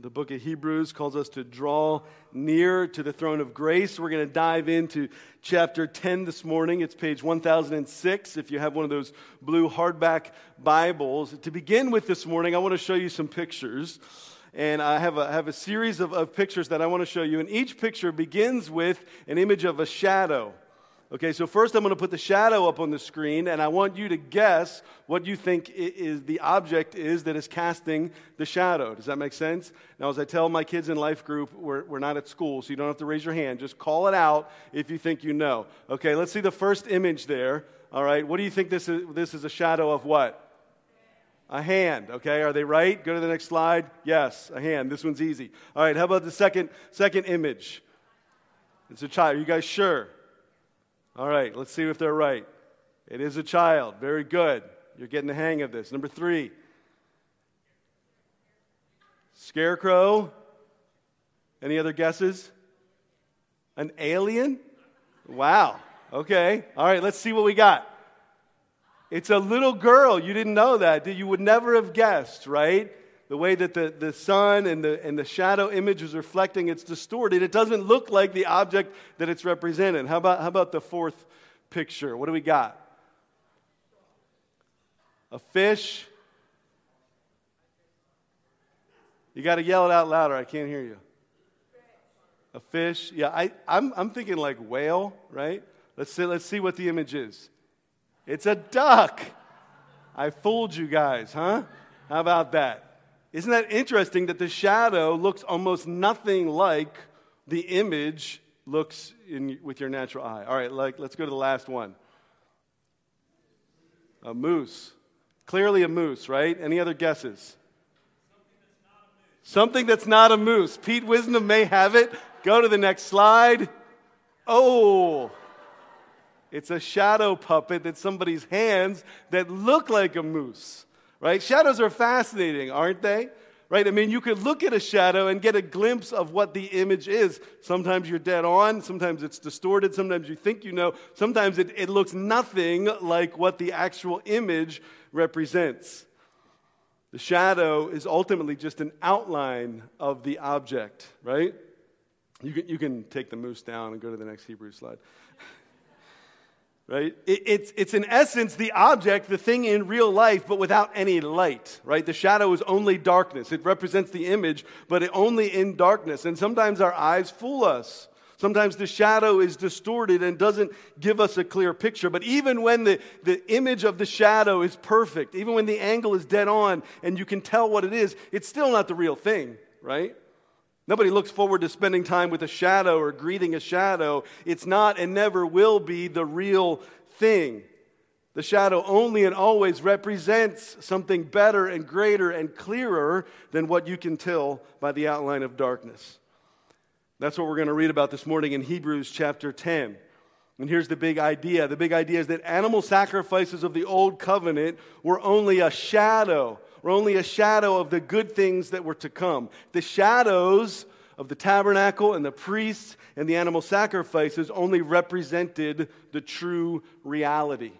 The book of Hebrews calls us to draw near to the throne of grace. We're going to dive into chapter 10 this morning. It's page 1006 if you have one of those blue hardback Bibles. To begin with this morning, I want to show you some pictures. And I have a, have a series of, of pictures that I want to show you. And each picture begins with an image of a shadow. Okay, so first I'm going to put the shadow up on the screen, and I want you to guess what you think is the object is that is casting the shadow. Does that make sense? Now, as I tell my kids in life group, we're, we're not at school, so you don't have to raise your hand. Just call it out if you think you know. Okay, let's see the first image there. All right, what do you think this is? This is a shadow of what? A hand, okay? Are they right? Go to the next slide. Yes, a hand. This one's easy. All right, how about the second second image? It's a child. Are you guys sure? All right, let's see if they're right. It is a child. Very good. You're getting the hang of this. Number three Scarecrow. Any other guesses? An alien? Wow. Okay. All right, let's see what we got. It's a little girl. You didn't know that. You would never have guessed, right? The way that the, the sun and the, and the shadow image is reflecting, it's distorted. It doesn't look like the object that it's represented. How about, how about the fourth picture? What do we got? A fish. You got to yell it out louder. I can't hear you. A fish. Yeah, I, I'm, I'm thinking like whale, right? Let's see, let's see what the image is. It's a duck. I fooled you guys, huh? How about that? Isn't that interesting that the shadow looks almost nothing like the image looks in, with your natural eye? All right, like, let's go to the last one. A moose. Clearly a moose, right? Any other guesses? Something that's not a moose. Pete Wisdom may have it. Go to the next slide. Oh, it's a shadow puppet that somebody's hands that look like a moose right? Shadows are fascinating, aren't they? Right? I mean, you could look at a shadow and get a glimpse of what the image is. Sometimes you're dead on, sometimes it's distorted, sometimes you think you know, sometimes it, it looks nothing like what the actual image represents. The shadow is ultimately just an outline of the object, right? You can, you can take the moose down and go to the next Hebrew slide right? It, it's, it's in essence the object, the thing in real life, but without any light, right? The shadow is only darkness. It represents the image, but it only in darkness. And sometimes our eyes fool us. Sometimes the shadow is distorted and doesn't give us a clear picture. But even when the, the image of the shadow is perfect, even when the angle is dead on and you can tell what it is, it's still not the real thing, right? Nobody looks forward to spending time with a shadow or greeting a shadow. It's not and never will be the real thing. The shadow only and always represents something better and greater and clearer than what you can tell by the outline of darkness. That's what we're going to read about this morning in Hebrews chapter 10. And here's the big idea the big idea is that animal sacrifices of the old covenant were only a shadow were only a shadow of the good things that were to come. The shadows of the tabernacle and the priests and the animal sacrifices only represented the true reality.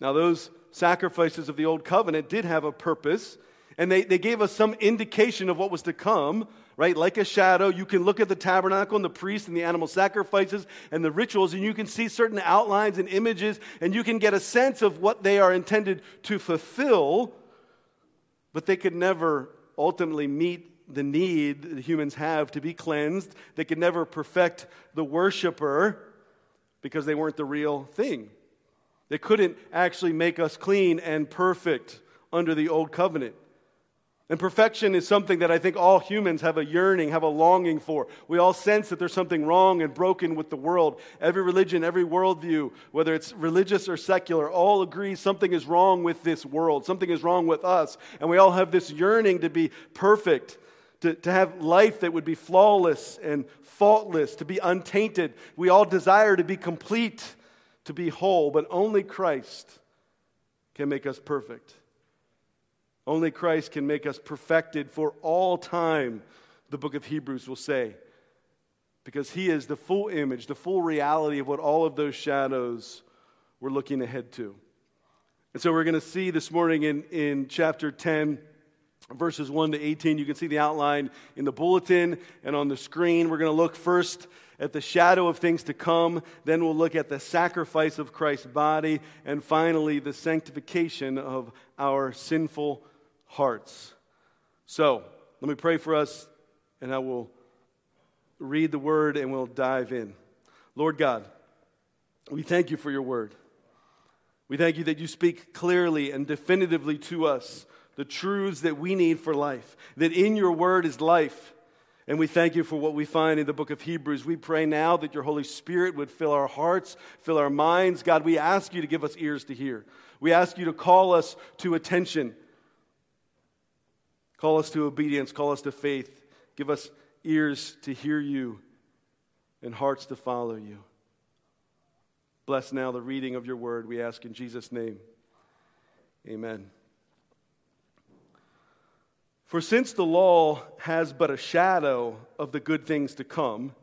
Now, those sacrifices of the old covenant did have a purpose, and they, they gave us some indication of what was to come, right? Like a shadow, you can look at the tabernacle and the priests and the animal sacrifices and the rituals, and you can see certain outlines and images, and you can get a sense of what they are intended to fulfill but they could never ultimately meet the need that humans have to be cleansed. They could never perfect the worshiper because they weren't the real thing. They couldn't actually make us clean and perfect under the old covenant. And perfection is something that I think all humans have a yearning, have a longing for. We all sense that there's something wrong and broken with the world. Every religion, every worldview, whether it's religious or secular, all agree something is wrong with this world. Something is wrong with us. And we all have this yearning to be perfect, to, to have life that would be flawless and faultless, to be untainted. We all desire to be complete, to be whole, but only Christ can make us perfect. Only Christ can make us perfected for all time, the book of Hebrews will say. Because he is the full image, the full reality of what all of those shadows we're looking ahead to. And so we're going to see this morning in, in chapter 10 verses 1 to 18. You can see the outline in the bulletin and on the screen. We're going to look first at the shadow of things to come, then we'll look at the sacrifice of Christ's body, and finally, the sanctification of our sinful hearts. So, let me pray for us, and I will read the word and we'll dive in. Lord God, we thank you for your word. We thank you that you speak clearly and definitively to us the truths that we need for life, that in your word is life. And we thank you for what we find in the book of Hebrews. We pray now that your Holy Spirit would fill our hearts, fill our minds. God, we ask you to give us ears to hear. We ask you to call us to attention, call us to obedience, call us to faith. Give us ears to hear you and hearts to follow you. Bless now the reading of your word, we ask in Jesus' name. Amen. For since the law has but a shadow of the good things to come,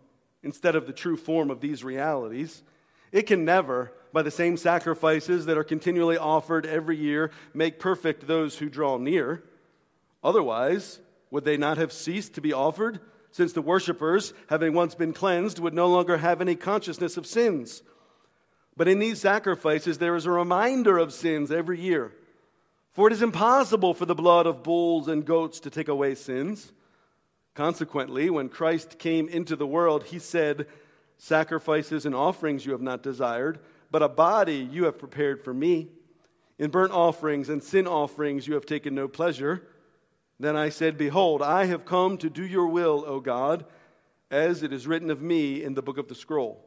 instead of the true form of these realities, it can never, by the same sacrifices that are continually offered every year, make perfect those who draw near. Otherwise, would they not have ceased to be offered, since the worshippers, having once been cleansed, would no longer have any consciousness of sins? But in these sacrifices, there is a reminder of sins every year. For it is impossible for the blood of bulls and goats to take away sins. Consequently, when Christ came into the world, he said, Sacrifices and offerings you have not desired, but a body you have prepared for me. In burnt offerings and sin offerings you have taken no pleasure. Then I said, Behold, I have come to do your will, O God, as it is written of me in the book of the scroll.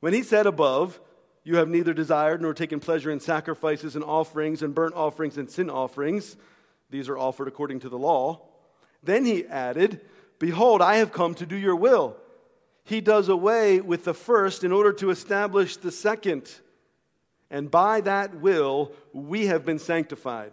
When he said above, you have neither desired nor taken pleasure in sacrifices and offerings and burnt offerings and sin offerings. These are offered according to the law. Then he added, Behold, I have come to do your will. He does away with the first in order to establish the second. And by that will, we have been sanctified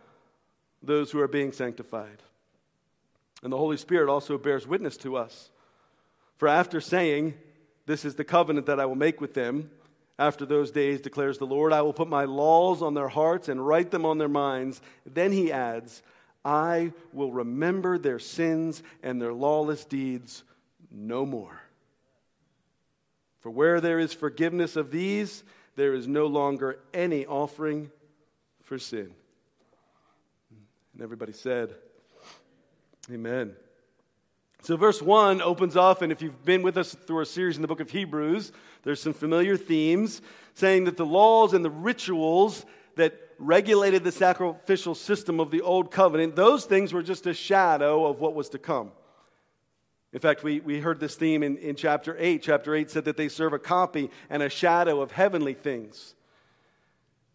those who are being sanctified. And the Holy Spirit also bears witness to us. For after saying, This is the covenant that I will make with them, after those days, declares the Lord, I will put my laws on their hearts and write them on their minds. Then he adds, I will remember their sins and their lawless deeds no more. For where there is forgiveness of these, there is no longer any offering for sin. And everybody said, Amen. So, verse 1 opens off, and if you've been with us through our series in the book of Hebrews, there's some familiar themes saying that the laws and the rituals that regulated the sacrificial system of the old covenant, those things were just a shadow of what was to come. In fact, we, we heard this theme in, in chapter 8. Chapter 8 said that they serve a copy and a shadow of heavenly things.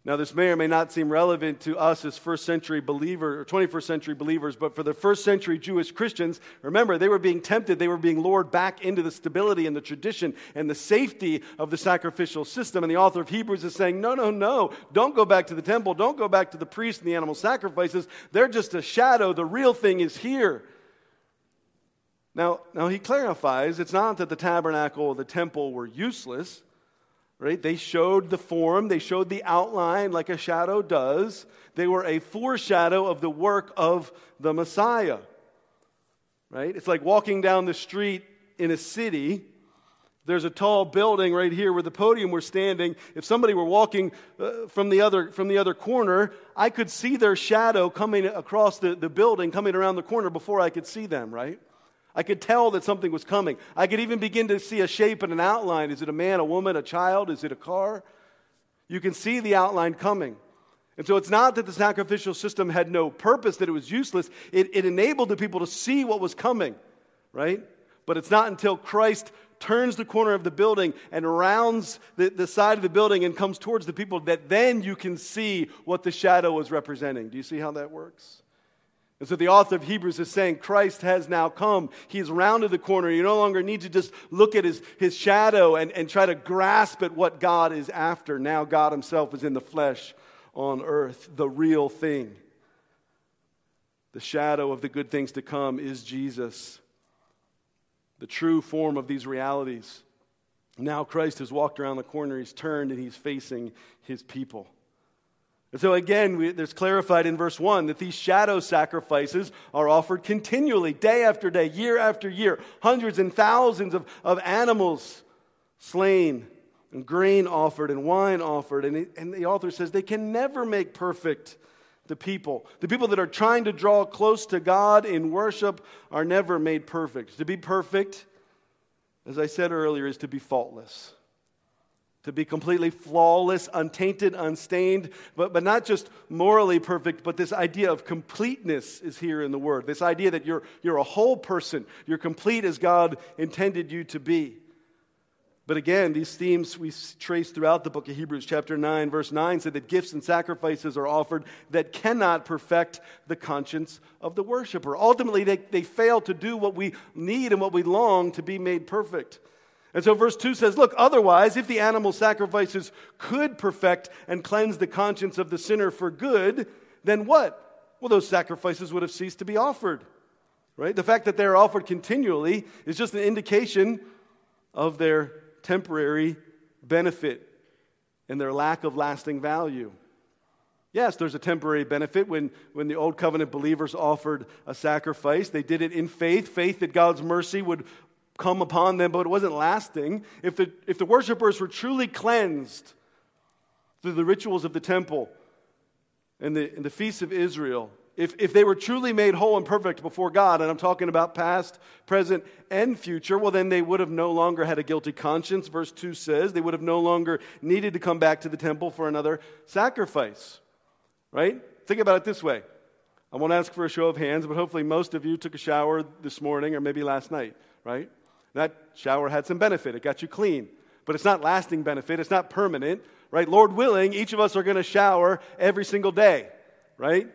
Now, this may or may not seem relevant to us as first century believers or 21st century believers, but for the first century Jewish Christians, remember, they were being tempted, they were being lured back into the stability and the tradition and the safety of the sacrificial system. And the author of Hebrews is saying, no, no, no, don't go back to the temple, don't go back to the priest and the animal sacrifices. They're just a shadow. The real thing is here. Now, now he clarifies it's not that the tabernacle or the temple were useless right? They showed the form, they showed the outline like a shadow does. They were a foreshadow of the work of the Messiah, right? It's like walking down the street in a city. There's a tall building right here where the podium we're standing. If somebody were walking uh, from, the other, from the other corner, I could see their shadow coming across the, the building, coming around the corner before I could see them, right? I could tell that something was coming. I could even begin to see a shape and an outline. Is it a man, a woman, a child? Is it a car? You can see the outline coming. And so it's not that the sacrificial system had no purpose, that it was useless. It, it enabled the people to see what was coming, right? But it's not until Christ turns the corner of the building and rounds the, the side of the building and comes towards the people that then you can see what the shadow was representing. Do you see how that works? And so the author of Hebrews is saying Christ has now come. He's rounded the corner. You no longer need to just look at his, his shadow and, and try to grasp at what God is after. Now God himself is in the flesh on earth, the real thing. The shadow of the good things to come is Jesus, the true form of these realities. Now Christ has walked around the corner, he's turned, and he's facing his people. And so, again, we, there's clarified in verse 1 that these shadow sacrifices are offered continually, day after day, year after year. Hundreds and thousands of, of animals slain, and grain offered, and wine offered. And, it, and the author says they can never make perfect the people. The people that are trying to draw close to God in worship are never made perfect. To be perfect, as I said earlier, is to be faultless to be completely flawless, untainted, unstained, but, but not just morally perfect, but this idea of completeness is here in the Word. This idea that you're, you're a whole person, you're complete as God intended you to be. But again, these themes we trace throughout the book of Hebrews, chapter 9, verse 9, said that gifts and sacrifices are offered that cannot perfect the conscience of the worshiper. Ultimately, they, they fail to do what we need and what we long to be made perfect. And so verse 2 says, Look, otherwise, if the animal sacrifices could perfect and cleanse the conscience of the sinner for good, then what? Well, those sacrifices would have ceased to be offered. Right? The fact that they're offered continually is just an indication of their temporary benefit and their lack of lasting value. Yes, there's a temporary benefit when, when the Old Covenant believers offered a sacrifice. They did it in faith, faith that God's mercy would come upon them, but it wasn't lasting. If the, if the worshipers were truly cleansed through the rituals of the temple and the, and the feasts of Israel, if, if they were truly made whole and perfect before God, and I'm talking about past, present, and future, well, then they would have no longer had a guilty conscience, verse 2 says. They would have no longer needed to come back to the temple for another sacrifice. Right? Think about it this way. I won't ask for a show of hands, but hopefully most of you took a shower this morning or maybe last night, right? That shower had some benefit, it got you clean. But it's not lasting benefit, it's not permanent, right? Lord willing, each of us are going to shower every single day, right?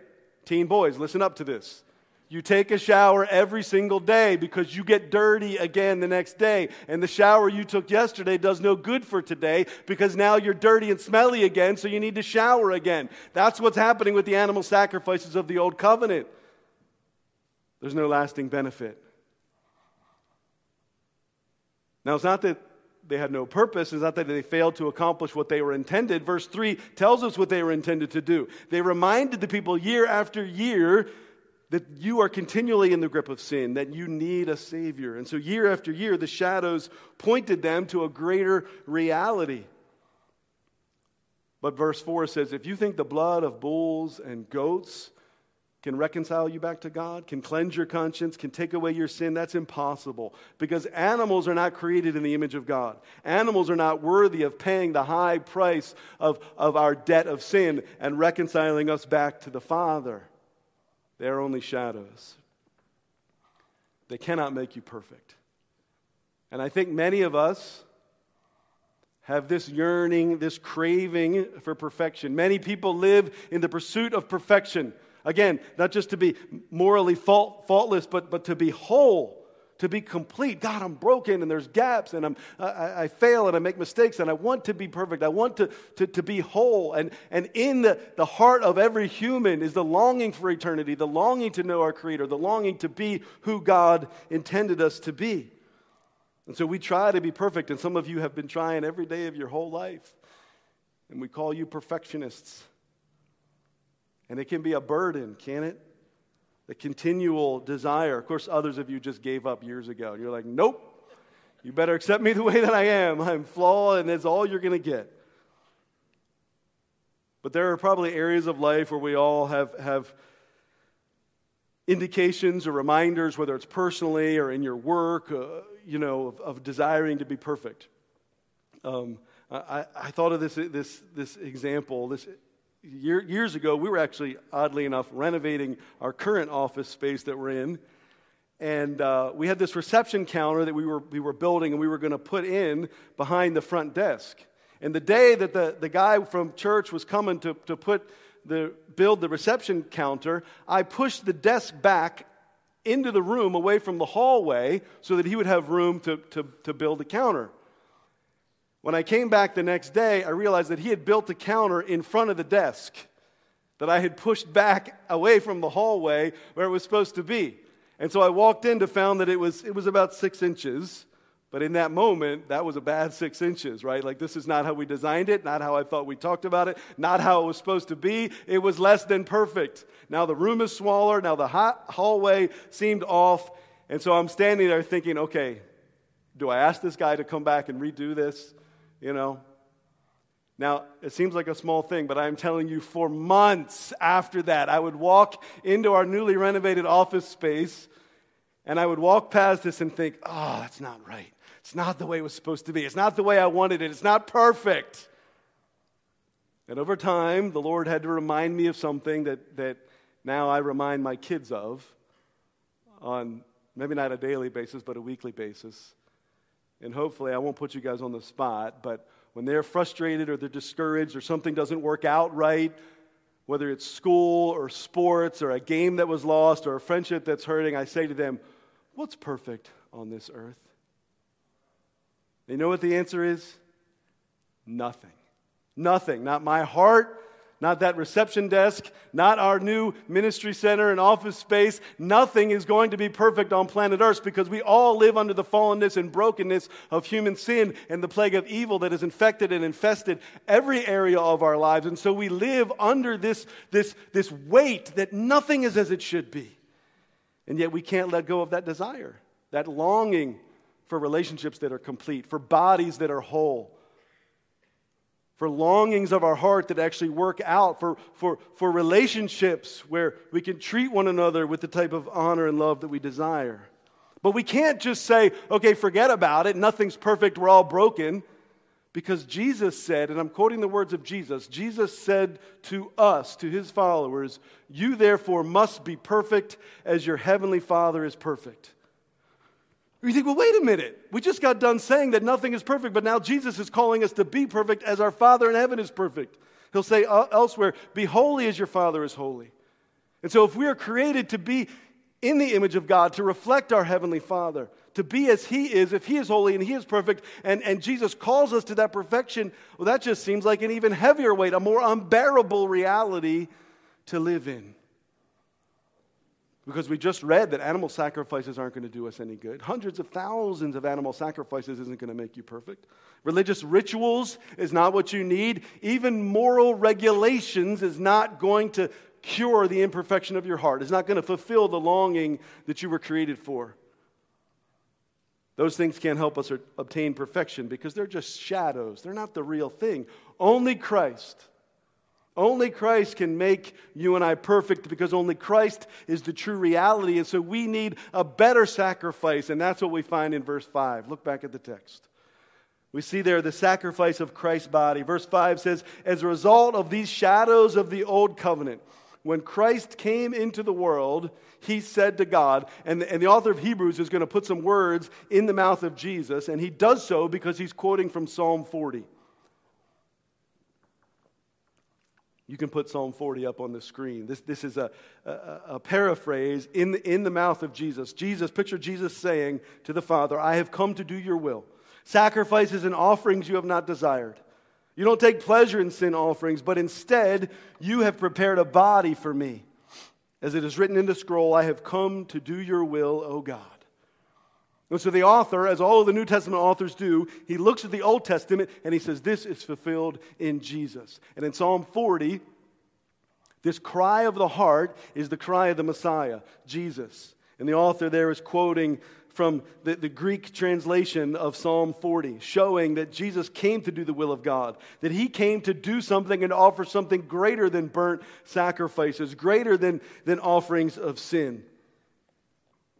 Teen boys, listen up to this. You take a shower every single day because you get dirty again the next day. And the shower you took yesterday does no good for today because now you're dirty and smelly again, so you need to shower again. That's what's happening with the animal sacrifices of the old covenant. There's no lasting benefit. Now, it's not that they had no purpose. It's not that they failed to accomplish what they were intended. Verse 3 tells us what they were intended to do. They reminded the people year after year that you are continually in the grip of sin, that you need a Savior. And so, year after year, the shadows pointed them to a greater reality. But verse 4 says if you think the blood of bulls and goats can reconcile you back to God, can cleanse your conscience, can take away your sin. That's impossible because animals are not created in the image of God. Animals are not worthy of paying the high price of, of our debt of sin and reconciling us back to the Father. They are only shadows. They cannot make you perfect. And I think many of us have this yearning, this craving for perfection. Many people live in the pursuit of perfection. Again, not just to be morally fault, faultless, but, but to be whole, to be complete. God, I'm broken and there's gaps and I'm, I, I fail and I make mistakes and I want to be perfect. I want to, to, to be whole. And, and in the, the heart of every human is the longing for eternity, the longing to know our Creator, the longing to be who God intended us to be. And so we try to be perfect, and some of you have been trying every day of your whole life. And we call you perfectionists. And it can be a burden, can it? The continual desire. Of course, others of you just gave up years ago. You're like, nope, you better accept me the way that I am. I'm flawed, and that's all you're going to get. But there are probably areas of life where we all have, have indications or reminders, whether it's personally or in your work, uh, you know, of, of, desiring to be perfect. Um, I, I, thought of this, this, this example, this Year, years ago, we were actually, oddly enough, renovating our current office space that we're in. And uh, we had this reception counter that we were, we were building and we were going to put in behind the front desk. And the day that the, the guy from church was coming to, to put the, build the reception counter, I pushed the desk back into the room away from the hallway so that he would have room to, to, to build a counter. When I came back the next day, I realized that he had built a counter in front of the desk that I had pushed back away from the hallway where it was supposed to be. And so I walked in to found that it was, it was about six inches. But in that moment, that was a bad six inches, right? Like, this is not how we designed it, not how I thought we talked about it, not how it was supposed to be. It was less than perfect. Now the room is smaller. Now the hallway seemed off. And so I'm standing there thinking, okay, do I ask this guy to come back and redo this? You know? Now, it seems like a small thing, but I'm telling you, for months after that, I would walk into our newly renovated office space and I would walk past this and think, ah, oh, that's not right. It's not the way it was supposed to be. It's not the way I wanted it. It's not perfect. And over time, the Lord had to remind me of something that, that now I remind my kids of on maybe not a daily basis, but a weekly basis. And hopefully, I won't put you guys on the spot, but when they're frustrated or they're discouraged or something doesn't work out right, whether it's school or sports or a game that was lost or a friendship that's hurting, I say to them, What's perfect on this earth? They know what the answer is? Nothing. Nothing. Not my heart, not that reception desk, not our new ministry center and office space. Nothing is going to be perfect on planet Earth because we all live under the fallenness and brokenness of human sin and the plague of evil that has infected and infested every area of our lives. And so we live under this, this, this weight that nothing is as it should be. And yet we can't let go of that desire, that longing for relationships that are complete, for bodies that are whole, for longings of our heart that actually work out, for, for, for relationships where we can treat one another with the type of honor and love that we desire. But we can't just say, okay, forget about it, nothing's perfect, we're all broken. Because Jesus said, and I'm quoting the words of Jesus, Jesus said to us, to his followers, You therefore must be perfect as your heavenly Father is perfect. You think, well, wait a minute. We just got done saying that nothing is perfect, but now Jesus is calling us to be perfect as our Father in heaven is perfect. He'll say uh, elsewhere, Be holy as your Father is holy. And so, if we are created to be in the image of God, to reflect our Heavenly Father, to be as He is, if He is holy and He is perfect, and, and Jesus calls us to that perfection, well, that just seems like an even heavier weight, a more unbearable reality to live in. Because we just read that animal sacrifices aren't going to do us any good. Hundreds of thousands of animal sacrifices isn't going to make you perfect. Religious rituals is not what you need. Even moral regulations is not going to cure the imperfection of your heart. It's not going to fulfill the longing that you were created for. Those things can't help us obtain perfection because they're just shadows. They're not the real thing. Only Christ only Christ can make you and I perfect because only Christ is the true reality. And so we need a better sacrifice. And that's what we find in verse 5. Look back at the text. We see there the sacrifice of Christ's body. Verse 5 says, As a result of these shadows of the old covenant, when Christ came into the world, he said to God, and, and the author of Hebrews is going to put some words in the mouth of Jesus, and he does so because he's quoting from Psalm 40. You can put Psalm 40 up on the screen. This, this is a, a, a, paraphrase in the, in the mouth of Jesus. Jesus, picture Jesus saying to the Father, I have come to do your will. Sacrifices and offerings you have not desired. You don't take pleasure in sin offerings, but instead you have prepared a body for me. As it is written in the scroll, I have come to do your will, O God. And so the author, as all of the New Testament authors do, he looks at the Old Testament and he says, This is fulfilled in Jesus. And in Psalm 40, this cry of the heart is the cry of the Messiah, Jesus. And the author there is quoting from the, the, Greek translation of Psalm 40, showing that Jesus came to do the will of God, that he came to do something and offer something greater than burnt sacrifices, greater than, than offerings of sin.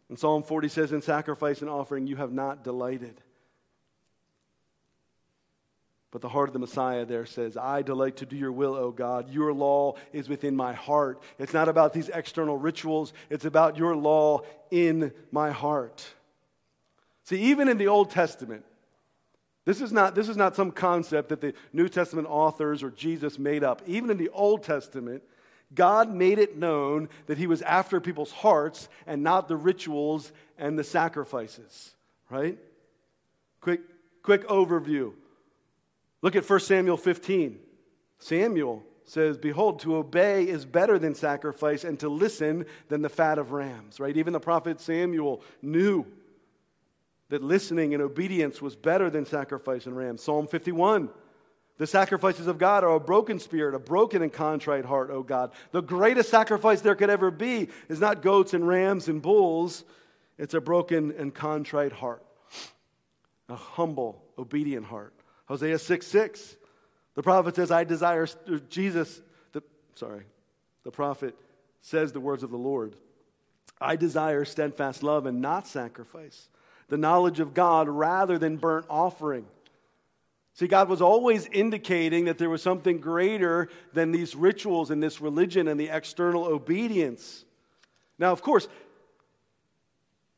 And Psalm 40 says, In sacrifice and offering you have not delighted. But the heart of the Messiah there says, I delight to do your will, O God. Your law is within my heart. It's not about these external rituals, it's about your law in my heart. See, even in the Old Testament, This is, not, this is not some concept that the New Testament authors or Jesus made up. Even in the Old Testament, God made it known that he was after people's hearts and not the rituals and the sacrifices, right? Quick, quick overview. Look at 1 Samuel 15. Samuel says, Behold, to obey is better than sacrifice, and to listen than the fat of rams, right? Even the prophet Samuel knew that listening and obedience was better than sacrifice and rams. Psalm 51. The sacrifices of God are a broken spirit, a broken and contrite heart, O God. The greatest sacrifice there could ever be is not goats and rams and bulls, it's a broken and contrite heart, a humble, obedient heart. Hosea 6 6. The prophet says, I desire, er, Jesus, the, sorry, the prophet says the words of the Lord. I desire steadfast love and not sacrifice, the knowledge of God rather than burnt offering. See, God was always indicating that there was something greater than these rituals and this religion and the external obedience. Now, of course,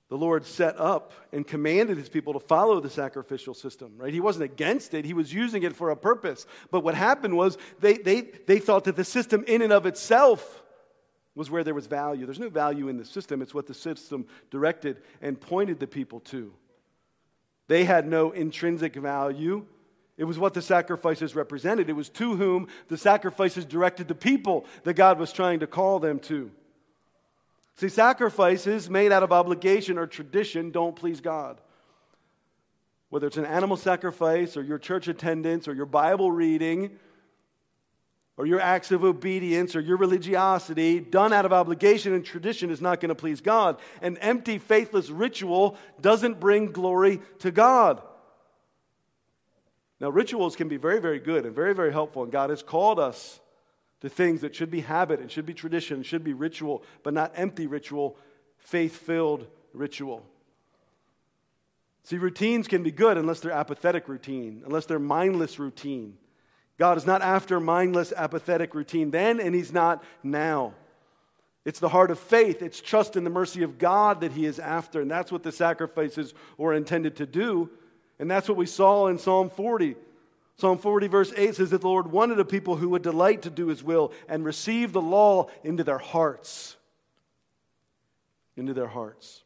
the Lord set up and commanded his people to follow the sacrificial system, right? He wasn't against it, he was using it for a purpose. But what happened was they, they, they thought that the system in and of itself was where there was value. There's no value in the system, it's what the system directed and pointed the people to. They had no intrinsic value. It was what the sacrifices represented. It was to whom the sacrifices directed the people that God was trying to call them to. See, sacrifices made out of obligation or tradition don't please God. Whether it's an animal sacrifice or your church attendance or your Bible reading or your acts of obedience or your religiosity done out of obligation and tradition is not going to please God. An empty, faithless ritual doesn't bring glory to God. Now, rituals can be very, very good and very, very helpful, and God has called us to things that should be habit and should be tradition, should be ritual, but not empty ritual, faith filled ritual. See, routines can be good unless they're apathetic routine, unless they're mindless routine. God is not after mindless, apathetic routine then, and He's not now. It's the heart of faith. It's trust in the mercy of God that He is after, and that's what the sacrifices were intended to do. And that's what we saw in Psalm 40. Psalm 40, verse 8 says that the Lord wanted a people who would delight to do his will and receive the law into their hearts. Into their hearts.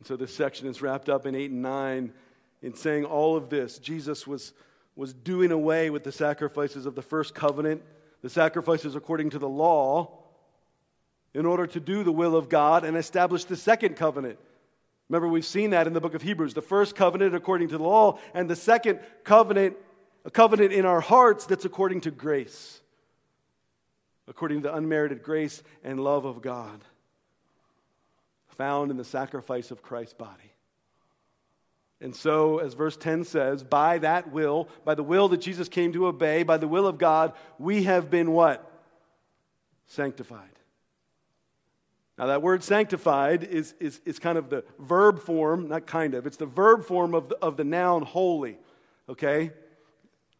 And so this section is wrapped up in 8 and 9 in saying all of this. Jesus was, was doing away with the sacrifices of the first covenant, the sacrifices according to the law, in order to do the will of God and establish the second covenant Remember, we've seen that in the book of Hebrews the first covenant according to the law, and the second covenant, a covenant in our hearts that's according to grace, according to the unmerited grace and love of God, found in the sacrifice of Christ's body. And so, as verse 10 says, by that will, by the will that Jesus came to obey, by the will of God, we have been what? Sanctified. Now, that word sanctified is, is, is kind of the verb form, not kind of, it's the verb form of the, of the noun holy, okay?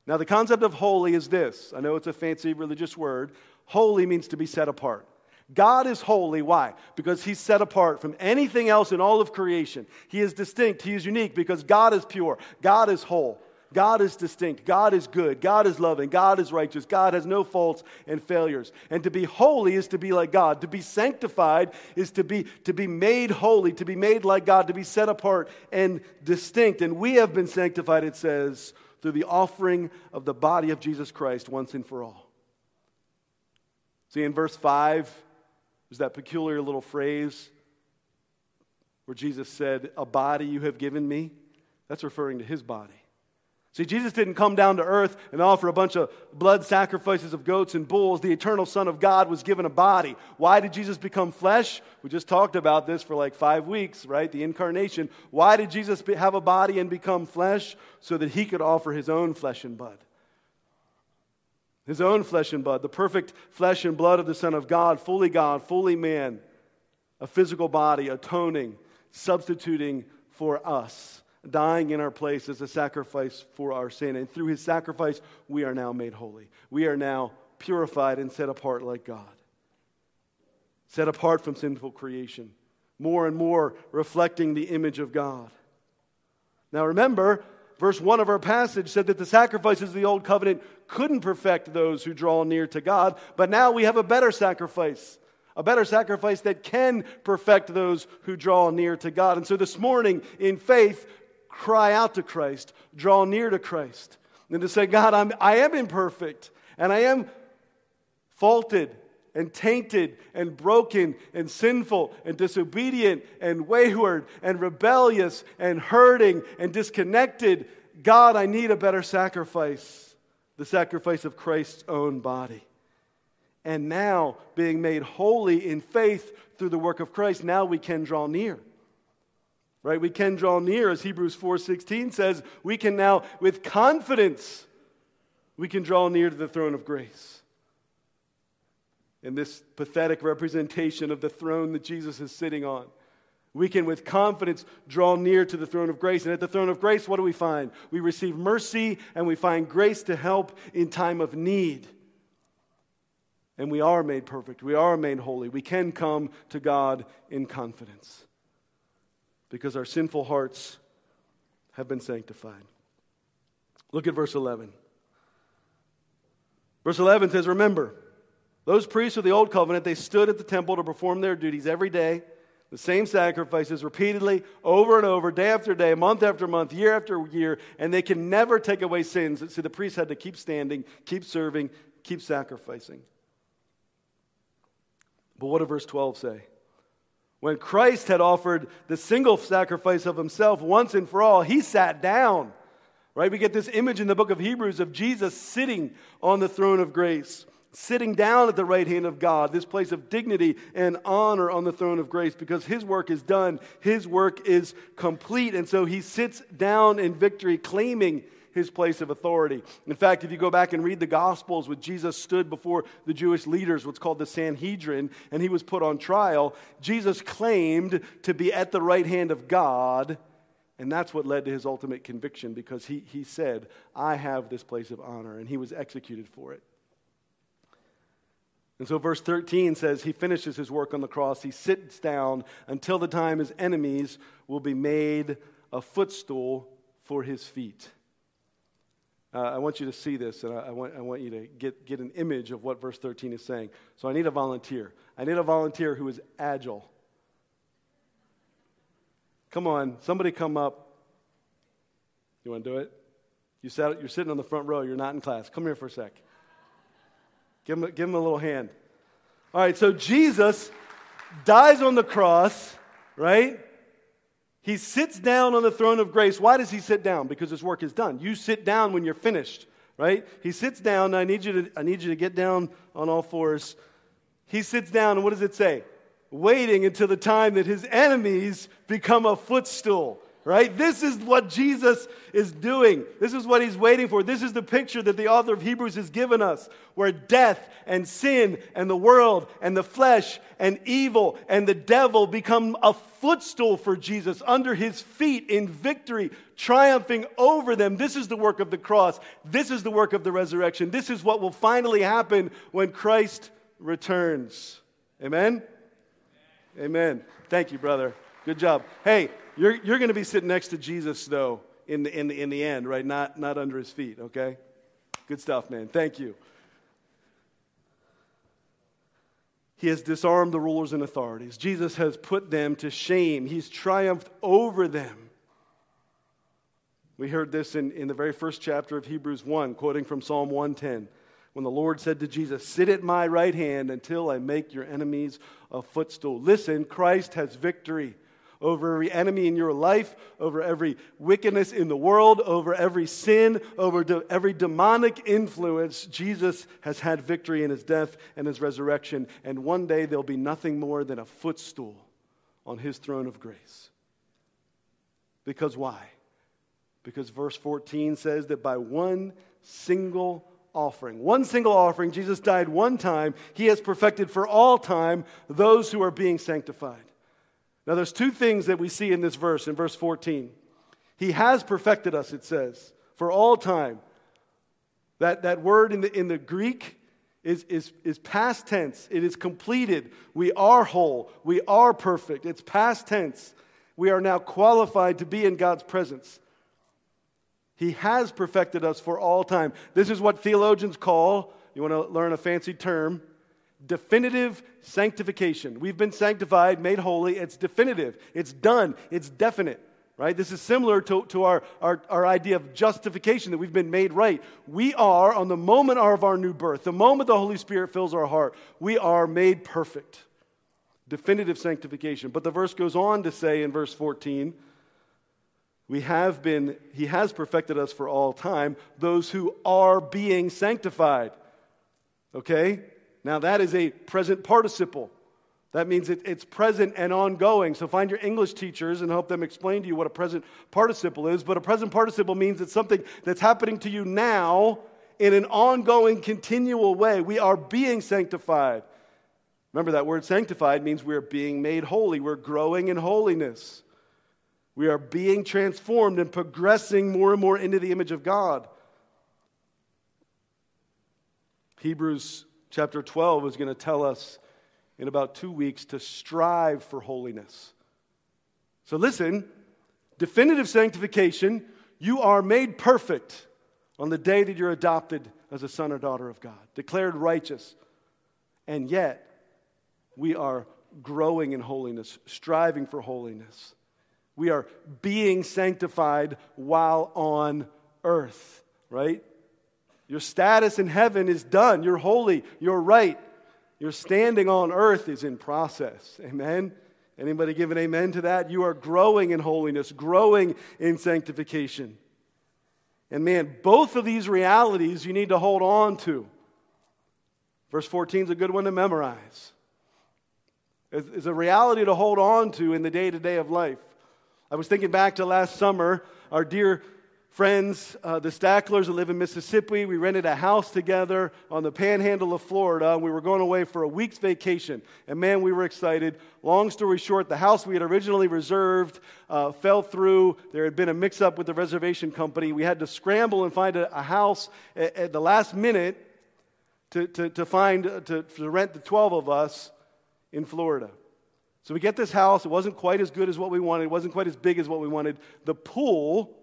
Now, the concept of holy is this I know it's a fancy religious word. Holy means to be set apart. God is holy. Why? Because he's set apart from anything else in all of creation. He is distinct. He is unique because God is pure. God is whole. God is distinct. God is good. God is loving. God is righteous. God has no faults and failures. And to be holy is to be like God. To be sanctified is to be, to be made holy, to be made like God, to be set apart and distinct. And we have been sanctified, it says, through the offering of the body of Jesus Christ once and for all. See, in verse 5, there's that peculiar little phrase where Jesus said, A body you have given me. That's referring to his body. See, Jesus didn't come down to earth and offer a bunch of blood sacrifices of goats and bulls. The eternal Son of God was given a body. Why did Jesus become flesh? We just talked about this for like five weeks, right? The incarnation. Why did Jesus have a body and become flesh? So that he could offer his own flesh and blood. His own flesh and blood, the perfect flesh and blood of the Son of God, fully God, fully man, a physical body, atoning, substituting for us dying in our place as a sacrifice for our sin. And through his sacrifice, we are now made holy. We are now purified and set apart like God, set apart from sinful creation, more and more reflecting the image of God. Now remember, verse 1 of our passage said that the sacrifices of the old covenant couldn't perfect those who draw near to God, but now we have a better sacrifice. A better sacrifice that can perfect those who draw near to God. And so this morning, in faith, cry out to Christ, draw near to Christ, and to say, God, I'm, I am imperfect, and I am faulted, and tainted and broken and sinful and disobedient and wayward and rebellious and hurting and disconnected. God, I need a better sacrifice, the sacrifice of Christ's own body. And now, being made holy in faith through the work of Christ, now we can draw near. Right? We can draw near as Hebrews 4:16 says, we can now with confidence we can draw near to the throne of grace in this pathetic representation of the throne that Jesus is sitting on. We can, with confidence, draw near to the throne of grace. And at the throne of grace, what do we find? We receive mercy and we find grace to help in time of need. And we are made perfect. We are made holy. We can come to God in confidence because our sinful hearts have been sanctified. Look at verse 11. Verse 11 says, Remember, those priests of the old covenant, they stood at the temple to perform their duties every day, the same sacrifices repeatedly, over and over, day after day, month after month, year after year, and they can never take away sins. See, the priests had to keep standing, keep serving, keep sacrificing. But what did verse 12 say? When Christ had offered the single sacrifice of himself once and for all, he sat down. Right? We get this image in the book of Hebrews of Jesus sitting on the throne of grace sitting down at the right hand of God, this place of dignity and honor on the throne of grace, because his work is done, his work is complete. And so he sits down in victory, claiming his place of authority. In fact, if you go back and read the Gospels, when Jesus stood before the Jewish leaders, what's called the Sanhedrin, and he was put on trial, Jesus claimed to be at the right hand of God. And that's what led to his ultimate conviction because he, he said, I have this place of honor, and he was executed for it. And so, verse 13 says, He finishes his work on the cross. He sits down until the time his enemies will be made a footstool for his feet. Uh, I want you to see this, and I, I, want, I want you to get, get an image of what verse 13 is saying. So, I need a volunteer. I need a volunteer who is agile. Come on, somebody come up. You want to do it? You sat, you're sitting on the front row, you're not in class. Come here for a sec. Give him, give him a little hand. All right, so Jesus dies on the cross, right? He sits down on the throne of grace. Why does he sit down? Because his work is done. You sit down when you're finished, right? He sits down. I need you to, I need you to get down on all fours. He sits down, and what does it say? Waiting until the time that his enemies become a footstool right? This is what Jesus is doing. This is what he's waiting for. This is the picture that the author of Hebrews has given us, where death and sin and the world and the flesh and evil and the devil become a footstool for Jesus under his feet in victory, triumphing over them. This is the work of the cross. This is the work of the resurrection. This is what will finally happen when Christ returns. Amen? Amen. Thank you, brother. Good job. Hey, you're, you're going to be sitting next to Jesus, though, in the, in, the, in the end, right? Not, not under his feet, okay? Good stuff, man. Thank you. He has disarmed the rulers and authorities. Jesus has put them to shame. He's triumphed over them. We heard this in, in the very first chapter of Hebrews 1, quoting from Psalm 110, when the Lord said to Jesus, Sit at my right hand until I make your enemies a footstool. Listen, Christ has victory over every enemy in your life, over every wickedness in the world, over every sin, over de- every demonic influence. Jesus has had victory in his death and his resurrection, and one day there'll be nothing more than a footstool on his throne of grace. Because why? Because verse 14 says that by one single offering, one single offering, Jesus died one time, he has perfected for all time those who are being sanctified. Now, there's two things that we see in this verse, in verse 14. He has perfected us, it says, for all time. That, that word in the, in the Greek is, is, is past tense. It is completed. We are whole. We are perfect. It's past tense. We are now qualified to be in God's presence. He has perfected us for all time. This is what theologians call, you want to learn a fancy term, definitive sanctification. We've been sanctified, made holy. It's definitive, it's done, it's definite. Right? This is similar to, to our, our, our idea of justification that we've been made right. We are, on the moment of our new birth, the moment the Holy Spirit fills our heart, we are made perfect. Definitive sanctification. But the verse goes on to say in verse 14, we have been, he has perfected us for all time, those who are being sanctified. Okay? Now that is a present participle. That means it, it's present and ongoing. So find your English teachers and help them explain to you what a present participle is. But a present participle means it's something that's happening to you now in an ongoing, continual way. We are being sanctified. Remember, that word sanctified means we are being made holy, we're growing in holiness. We are being transformed and progressing more and more into the image of God. Hebrews chapter 12 is going to tell us in about two weeks to strive for holiness. So, listen definitive sanctification, you are made perfect on the day that you're adopted as a son or daughter of God, declared righteous. And yet, we are growing in holiness, striving for holiness. We are being sanctified while on earth, right? Your status in heaven is done. You're holy. You're right. Your standing on earth is in process. Amen. Anybody give an amen to that? You are growing in holiness, growing in sanctification. And man, both of these realities you need to hold on to. Verse 14 is a good one to memorize. It's a reality to hold on to in the day to day of life. I was thinking back to last summer, our dear friends, uh, the Stacklers that live in Mississippi. We rented a house together on the panhandle of Florida. We were going away for a week's vacation. And man, we were excited. Long story short, the house we had originally reserved uh, fell through. There had been a mix up with the reservation company. We had to scramble and find a, a house at, at, the last minute to, to, to find, uh, to, to rent the 12 of us in Florida. So we get this house. It wasn't quite as good as what we wanted. It wasn't quite as big as what we wanted. The pool,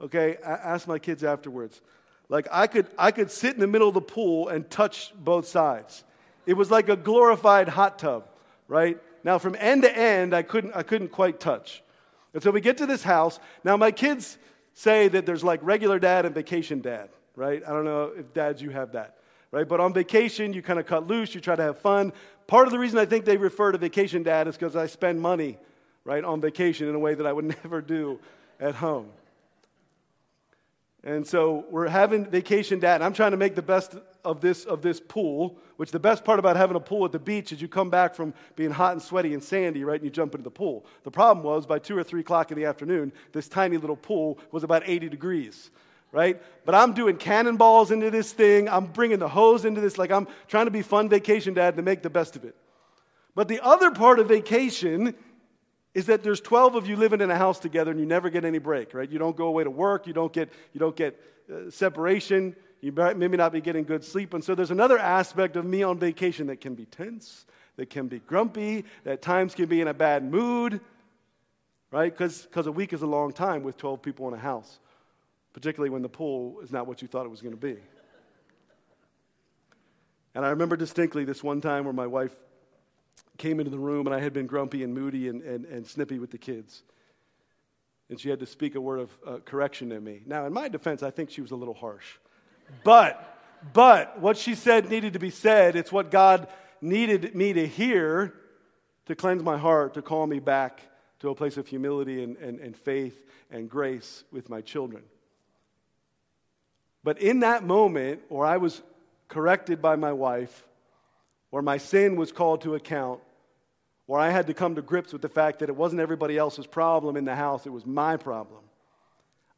okay, I asked my kids afterwards. Like I could, I could sit in the middle of the pool and touch both sides. It was like a glorified hot tub, right? Now from end to end, I couldn't, I couldn't quite touch. And so we get to this house. Now my kids say that there's like regular dad and vacation dad, right? I don't know if dads you have that right? But on vacation, you kind of cut loose, you try to have fun. Part of the reason I think they refer to vacation dad is because I spend money, right, on vacation in a way that I would never do at home. And so we're having vacation dad. And I'm trying to make the best of this, of this pool, which the best part about having a pool at the beach is you come back from being hot and sweaty and sandy, right, and you jump into the pool. The problem was by 2 or 3 o'clock in the afternoon, this tiny little pool was about 80 degrees right? But I'm doing cannonballs into this thing. I'm bringing the hose into this. Like I'm trying to be fun vacation dad to make the best of it. But the other part of vacation is that there's 12 of you living in a house together and you never get any break, right? You don't go away to work. You don't get, you don't get uh, separation. You maybe not be getting good sleep. And so there's another aspect of me on vacation that can be tense, that can be grumpy, that times can be in a bad mood, right? Because a week is a long time with 12 people in a house particularly when the pool is not what you thought it was going to be. And I remember distinctly this one time where my wife came into the room and I had been grumpy and moody and, and, and snippy with the kids. And she had to speak a word of uh, correction to me. Now, in my defense, I think she was a little harsh. But, but what she said needed to be said. It's what God needed me to hear to cleanse my heart, to call me back to a place of humility and, and, and faith and grace with my children. But in that moment, where I was corrected by my wife, or my sin was called to account, where I had to come to grips with the fact that it wasn't everybody else's problem in the house, it was my problem.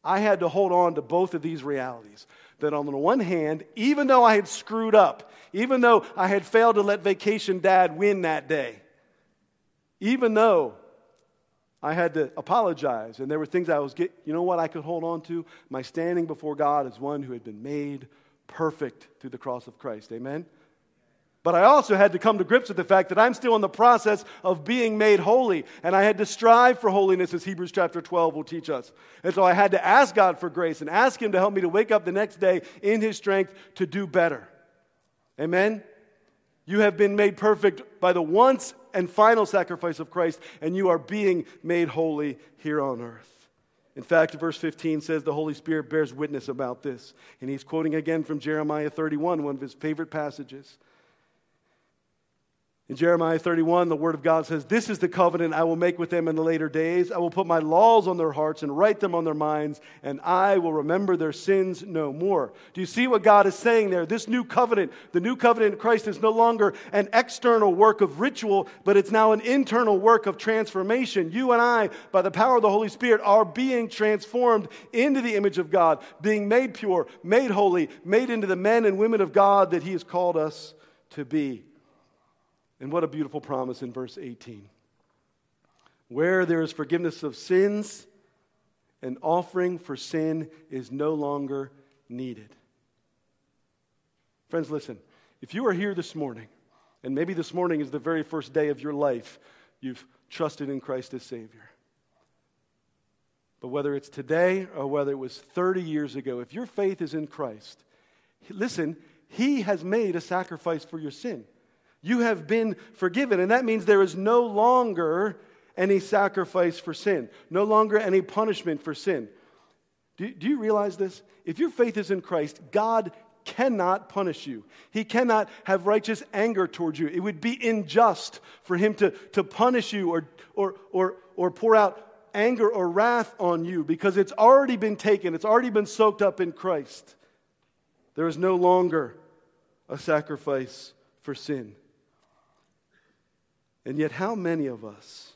I had to hold on to both of these realities. That on the one hand, even though I had screwed up, even though I had failed to let vacation dad win that day, even though I had to apologize. And there were things I was get, you know what I could hold on to? My standing before God as one who had been made perfect through the cross of Christ. Amen? But I also had to come to grips with the fact that I'm still in the process of being made holy. And I had to strive for holiness, as Hebrews chapter 12 will teach us. And so I had to ask God for grace and ask Him to help me to wake up the next day in His strength to do better. Amen? You have been made perfect by the once and final sacrifice of Christ, and you are being made holy here on earth. In fact, verse 15 says the Holy Spirit bears witness about this. And he's quoting again from Jeremiah 31, one of his favorite passages. In Jeremiah 31, the Word of God says, This is the covenant I will make with them in the later days. I will put my laws on their hearts and write them on their minds, and I will remember their sins no more. Do you see what God is saying there? This new covenant, the new covenant in Christ, is no longer an external work of ritual, but it's now an internal work of transformation. You and I, by the power of the Holy Spirit, are being transformed into the image of God, being made pure, made holy, made into the men and women of God that He has called us to be. And what a beautiful promise in verse 18. Where there is forgiveness of sins, an offering for sin is no longer needed. Friends, listen. If you are here this morning, and maybe this morning is the very first day of your life, you've trusted in Christ as Savior. But whether it's today or whether it was 30 years ago, if your faith is in Christ, listen, He has made a sacrifice for your sin. You have been forgiven. And that means there is no longer any sacrifice for sin, no longer any punishment for sin. Do, do you realize this? If your faith is in Christ, God cannot punish you. He cannot have righteous anger towards you. It would be unjust for him to, to punish you or, or, or, or pour out anger or wrath on you because it's already been taken, it's already been soaked up in Christ. There is no longer a sacrifice for sin. And yet, how many of us,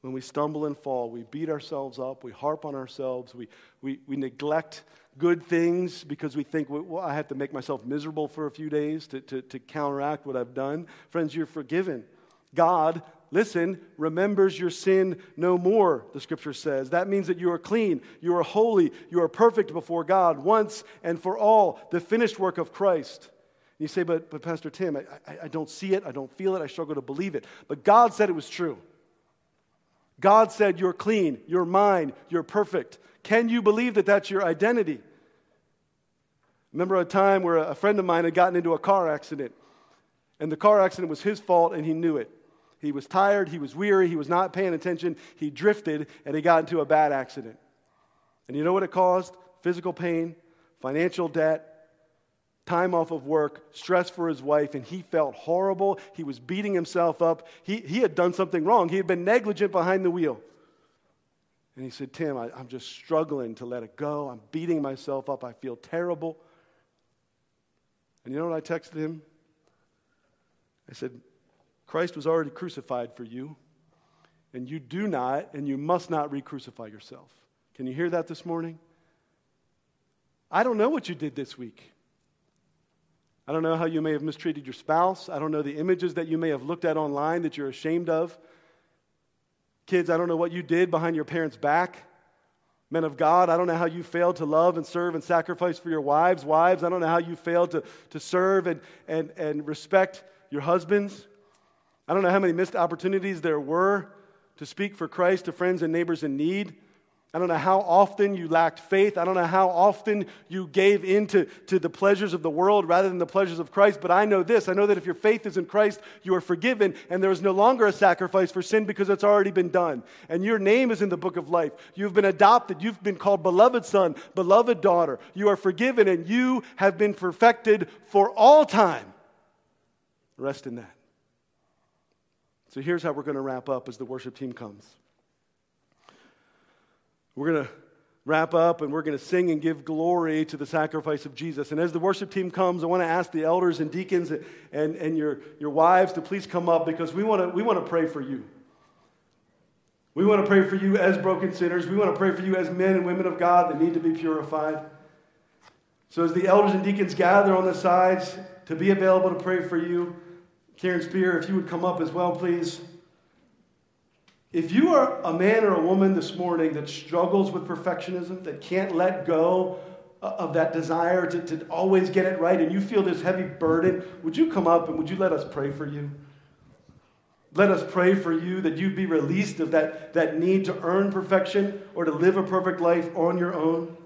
when we stumble and fall, we beat ourselves up, we harp on ourselves, we, we, we neglect good things because we think, well, I have to make myself miserable for a few days to, to, to counteract what I've done? Friends, you're forgiven. God, listen, remembers your sin no more, the scripture says. That means that you are clean, you are holy, you are perfect before God once and for all, the finished work of Christ. You say, but, but Pastor Tim, I, I, I don't see it, I don't feel it, I struggle to believe it. But God said it was true. God said, You're clean, you're mine, you're perfect. Can you believe that that's your identity? Remember a time where a friend of mine had gotten into a car accident, and the car accident was his fault, and he knew it. He was tired, he was weary, he was not paying attention, he drifted, and he got into a bad accident. And you know what it caused? Physical pain, financial debt, time off of work, stress for his wife, and he felt horrible. He was beating himself up. He, he had done something wrong. He had been negligent behind the wheel. And he said, Tim, I, I'm just struggling to let it go. I'm beating myself up. I feel terrible. And you know what I texted him? I said, Christ was already crucified for you, and you do not and you must not re crucify yourself. Can you hear that this morning? I don't know what you did this week. I don't know how you may have mistreated your spouse. I don't know the images that you may have looked at online that you're ashamed of. Kids, I don't know what you did behind your parents' back. Men of God, I don't know how you failed to love and serve and sacrifice for your wives. Wives, I don't know how you failed to, to serve and, and, and respect your husbands. I don't know how many missed opportunities there were to speak for Christ to friends and neighbors in need. I don't know how often you lacked faith. I don't know how often you gave in to, to the pleasures of the world rather than the pleasures of Christ. But I know this I know that if your faith is in Christ, you are forgiven, and there is no longer a sacrifice for sin because it's already been done. And your name is in the book of life. You've been adopted. You've been called beloved son, beloved daughter. You are forgiven, and you have been perfected for all time. Rest in that. So here's how we're going to wrap up as the worship team comes. We're going to wrap up and we're going to sing and give glory to the sacrifice of Jesus. And as the worship team comes, I want to ask the elders and deacons and, and your, your wives to please come up because we want to, we want to pray for you. We want to pray for you as broken sinners. We want to pray for you as men and women of God that need to be purified. So, as the elders and deacons gather on the sides to be available to pray for you, Karen Spear, if you would come up as well, please. If you are a man or a woman this morning that struggles with perfectionism, that can't let go uh, of that desire to, to always get it right and you feel this heavy burden, would you come up and would you let us pray for you? Let us pray for you that you'd be released of that, that need to earn perfection or to live a perfect life on your own.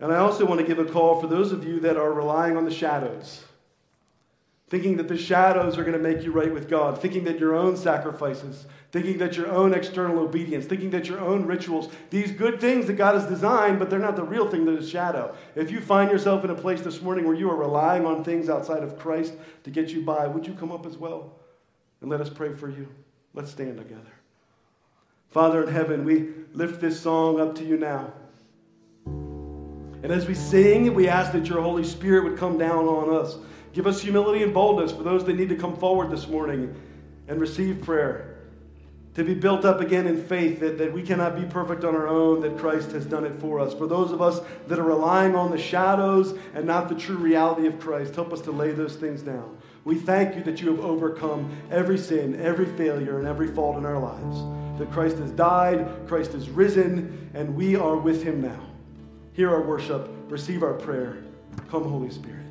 And I also want to give a call for those of you that are relying on the shadows, thinking that the shadows are going to make you right with God, thinking that your own sacrifices, thinking that your own external obedience, thinking that your own rituals, these good things that God has designed, but they're not the real thing, they're the shadow. If you find yourself in a place this morning where you are relying on things outside of Christ to get you by, would you come up as well? And let us pray for you. Let's stand together. Father in heaven, we lift this song up to you now. And as we sing, we ask that your Holy Spirit would come down on us. Give us humility and boldness for those that need to come forward this morning and receive prayer. To be built up again in faith that, that we cannot be perfect on our own, that Christ has done it for us. For those of us that are relying on the shadows and not the true reality of Christ, help us to lay those things down. We thank you that you have overcome every sin, every failure, and every fault in our lives. That Christ has died, Christ is risen, and we are with him now. Hear our worship, receive our prayer. Come, Holy Spirit.